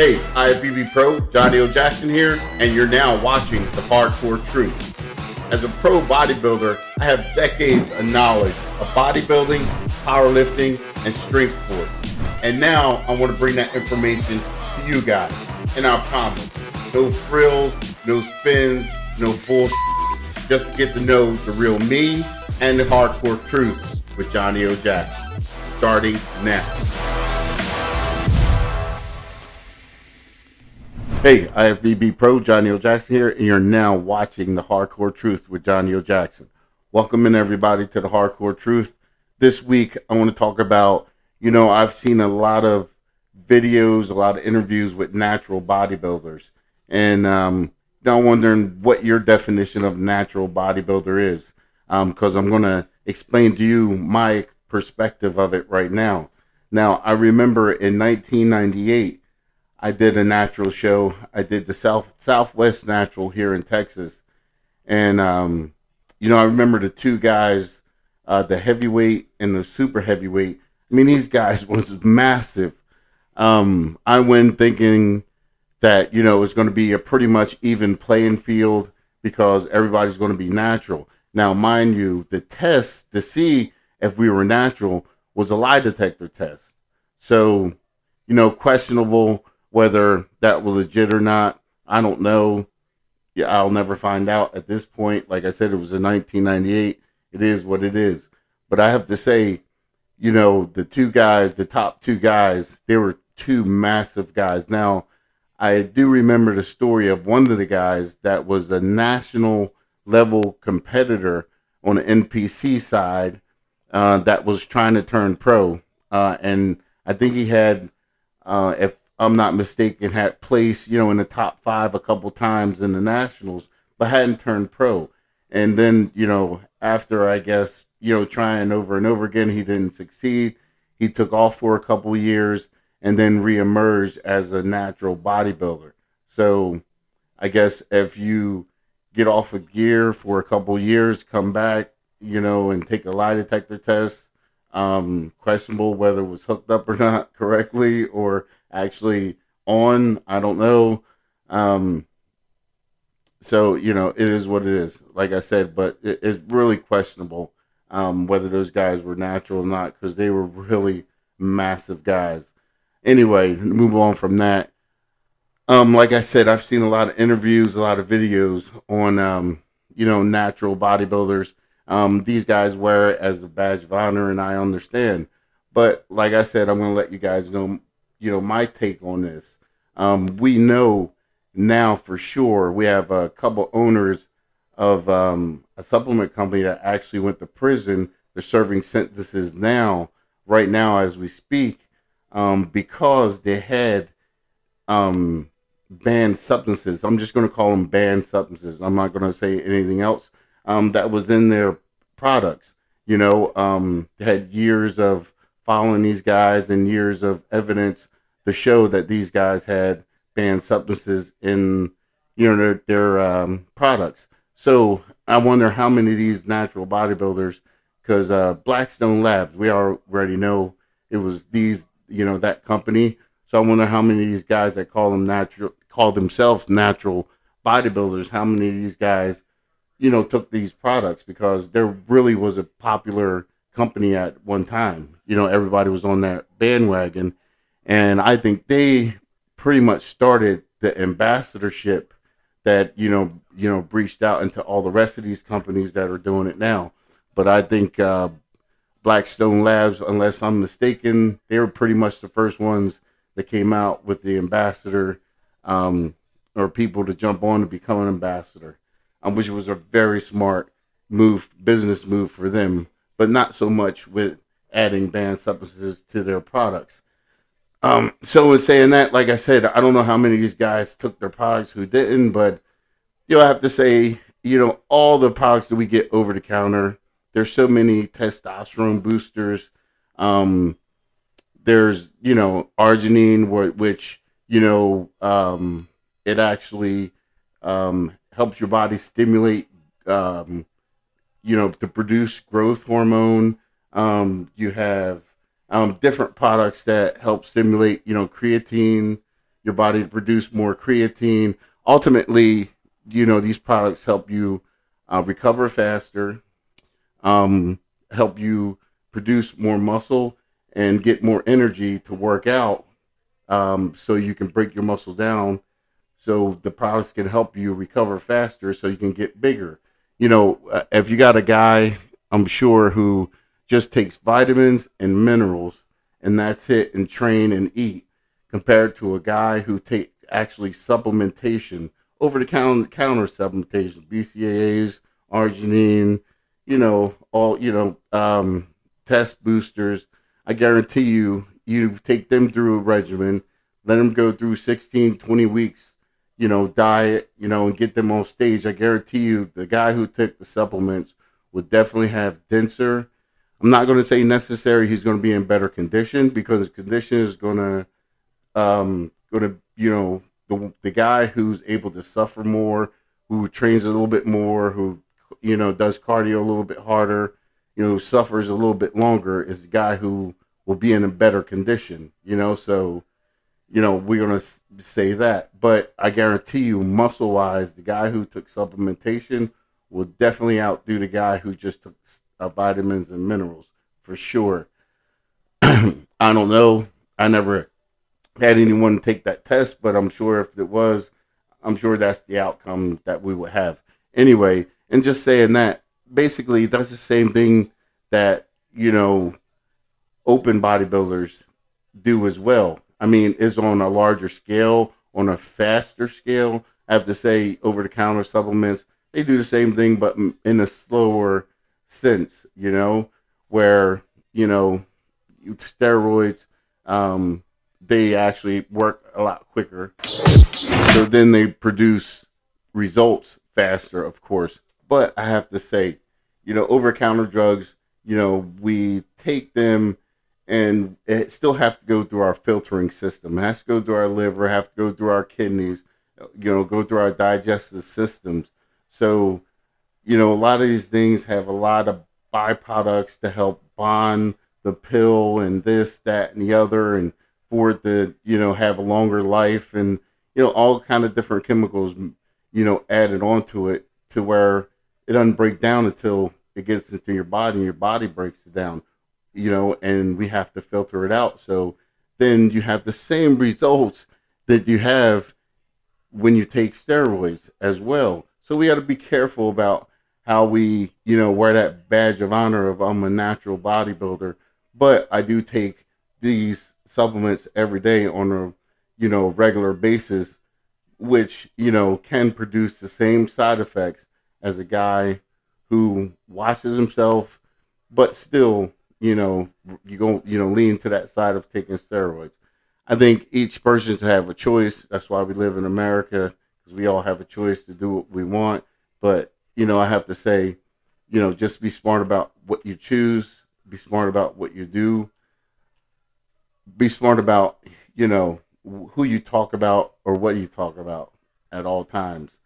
Hey, IFBB Pro, Johnnie O. Jackson here, and you're now watching The Hardcore Truth. As a pro bodybuilder, I have decades of knowledge of bodybuilding, powerlifting, and strength sports. And now I want to bring that information to you guys. And I promise, no frills, no spins, no bullshit. Just get to know the real me and the hardcore truth with Johnnie O. Jackson. Starting now. Hey, IFBB Pro, John O. Jackson here, and you're now watching The Hardcore Truth with John O. Jackson. Welcome in, everybody, to The Hardcore Truth. This week, I want to talk about, you know, I've seen a lot of videos, a lot of interviews with natural bodybuilders, and um, I'm wondering what your definition of natural bodybuilder is, because um, I'm going to explain to you my perspective of it right now. Now, I remember in 1998, I did a natural show. I did the South Southwest Natural here in Texas, and um, you know I remember the two guys, uh, the heavyweight and the super heavyweight. I mean these guys was massive. Um, I went thinking that you know it was going to be a pretty much even playing field because everybody's going to be natural. Now, mind you, the test to see if we were natural was a lie detector test. So, you know, questionable whether that was legit or not, I don't know. Yeah, I'll never find out at this point. Like I said, it was in 1998. It is what it is. But I have to say, you know, the two guys, the top two guys, they were two massive guys. Now, I do remember the story of one of the guys that was a national level competitor on the NPC side uh, that was trying to turn pro. Uh, and I think he had, uh, if I'm not mistaken, had placed, you know, in the top five a couple times in the Nationals, but hadn't turned pro. And then, you know, after I guess, you know, trying over and over again, he didn't succeed. He took off for a couple years and then reemerged as a natural bodybuilder. So I guess if you get off of gear for a couple years, come back, you know, and take a lie detector test, um, questionable whether it was hooked up or not correctly or actually on. I don't know. Um, so you know, it is what it is. Like I said, but it, it's really questionable um, whether those guys were natural or not because they were really massive guys. Anyway, move on from that. Um, like I said, I've seen a lot of interviews, a lot of videos on um, you know natural bodybuilders. Um, these guys wear it as a badge of honor, and I understand. But like I said, I'm going to let you guys know you know my take on this. Um, we know now for sure we have a couple owners of um, a supplement company that actually went to prison. They're serving sentences now, right now as we speak, um, because they had um, banned substances. I'm just going to call them banned substances. I'm not going to say anything else um, that was in their products. You know, um, they had years of following these guys and years of evidence to show that these guys had banned substances in you know their, their um, products. So I wonder how many of these natural bodybuilders, because uh, Blackstone Labs, we already know it was these you know that company. So I wonder how many of these guys that call them natural, call themselves natural bodybuilders, how many of these guys, you know, took these products because there really was a popular company at one time. You know, everybody was on that bandwagon and I think they pretty much started the ambassadorship that you know you know breached out into all the rest of these companies that are doing it now. But I think uh, Blackstone Labs, unless I'm mistaken, they were pretty much the first ones that came out with the ambassador um, or people to jump on to become an ambassador, um, which was a very smart move, business move for them, but not so much with adding banned substances to their products. Um, so in saying that, like I said, I don't know how many of these guys took their products who didn't, but you know, I have to say, you know, all the products that we get over the counter, there's so many testosterone boosters. Um, there's, you know, arginine, which, you know, um, it actually um, helps your body stimulate, um, you know, to produce growth hormone. Um, you have um, different products that help stimulate, you know, creatine, your body to produce more creatine. Ultimately, you know, these products help you uh, recover faster, um, help you produce more muscle, and get more energy to work out um, so you can break your muscle down so the products can help you recover faster so you can get bigger. You know, uh, if you got a guy, I'm sure, who just takes vitamins and minerals and that's it and train and eat compared to a guy who take actually supplementation over the counter, counter supplementation, BCAAs, arginine, you know, all, you know, um, test boosters. I guarantee you, you take them through a regimen, let them go through 16, 20 weeks, you know, diet, you know, and get them on stage. I guarantee you, the guy who took the supplements would definitely have denser. I'm not going to say necessary he's going to be in better condition because his condition is going to, um, going to, you know, the the guy who's able to suffer more, who trains a little bit more, who you know does cardio a little bit harder, you know, suffers a little bit longer, is the guy who will be in a better condition. You know, so you know we're gonna say that, but I guarantee you, muscle wise, the guy who took supplementation will definitely outdo the guy who just took uh, vitamins and minerals for sure. I don't know. I never had anyone take that test, but I'm sure if it was, I'm sure that's the outcome that we would have. Anyway, and just saying that, basically, that's the same thing that, you know, open bodybuilders do as well. I mean, is on a larger scale, on a faster scale. I have to say, over the counter supplements, they do the same thing, but in a slower sense, you know, where, you know, steroids, um, they actually work a lot quicker. So then they produce results faster, of course. But I have to say, you know, over counter drugs, you know, we take them and it still have to go through our filtering system. It has to go through our liver, have to go through our kidneys, you know, go through our digestive systems. So, you know, a lot of these things have a lot of byproducts to help bond the pill and this, that, and the other, and for it to you know have a longer life and you know all kind of different chemicals you know added onto it to where it doesn't break down until it gets into your body and your body breaks it down you know and we have to filter it out. So then you have the same results that you have when you take steroids as well. So we got to be careful about how we you know wear that badge of honor of i'm a natural bodybuilder. But i do take these supplements every day on a you know regular basis which you know can produce the same side effects as a guy who washes himself but still you know you go you know lean to that side of taking steroids. I think each person should have a choice. That's why we live in america because we all have a choice to do what we want. But you know i have to say you know just be smart about what you choose. Be smart about what you do. Be smart about you know who you talk about or what you talk about at all times.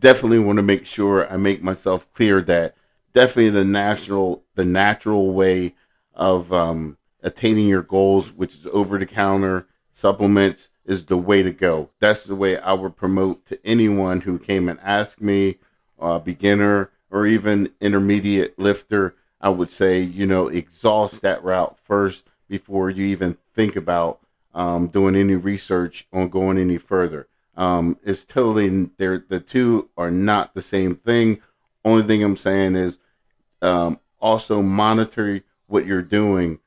Definitely want to make sure I make myself clear that definitely the natural the natural way of um, attaining your goals, which is over the counter supplements, is the way to go. That's the way I would promote to anyone who came and asked me, uh, beginner or even intermediate lifter. I would say, you know, exhaust that route first before you even think about um, doing any research on going any further. Um, it's totally they the two are not the same thing. Only thing I'm saying is um, also monitor what you're doing.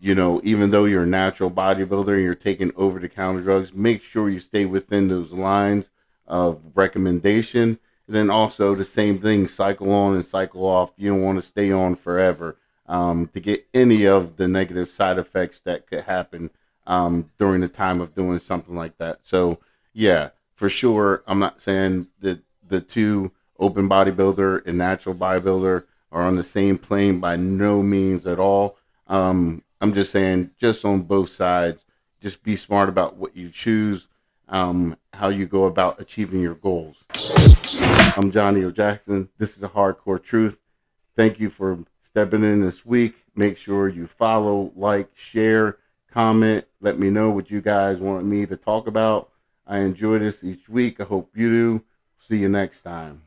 You know, even though you're a natural bodybuilder and you're taking over the counter drugs, make sure you stay within those lines of recommendation. And then also the same thing, cycle on and cycle off. You don't want to stay on forever um, to get any of the negative side effects that could happen um, during the time of doing something like that. So, yeah, for sure, I'm not saying that the two open bodybuilder and natural bodybuilder are on the same plane by no means at all. Um, I'm just saying, just on both sides, just be smart about what you choose, um, how you go about achieving your goals. I'm Johnnie O. Jackson. This is the Hardcore Truth. Thank you for stepping in this week. Make sure you follow, like, share, comment. Let me know what you guys want me to talk about. I enjoy this each week. I hope you do. See you next time.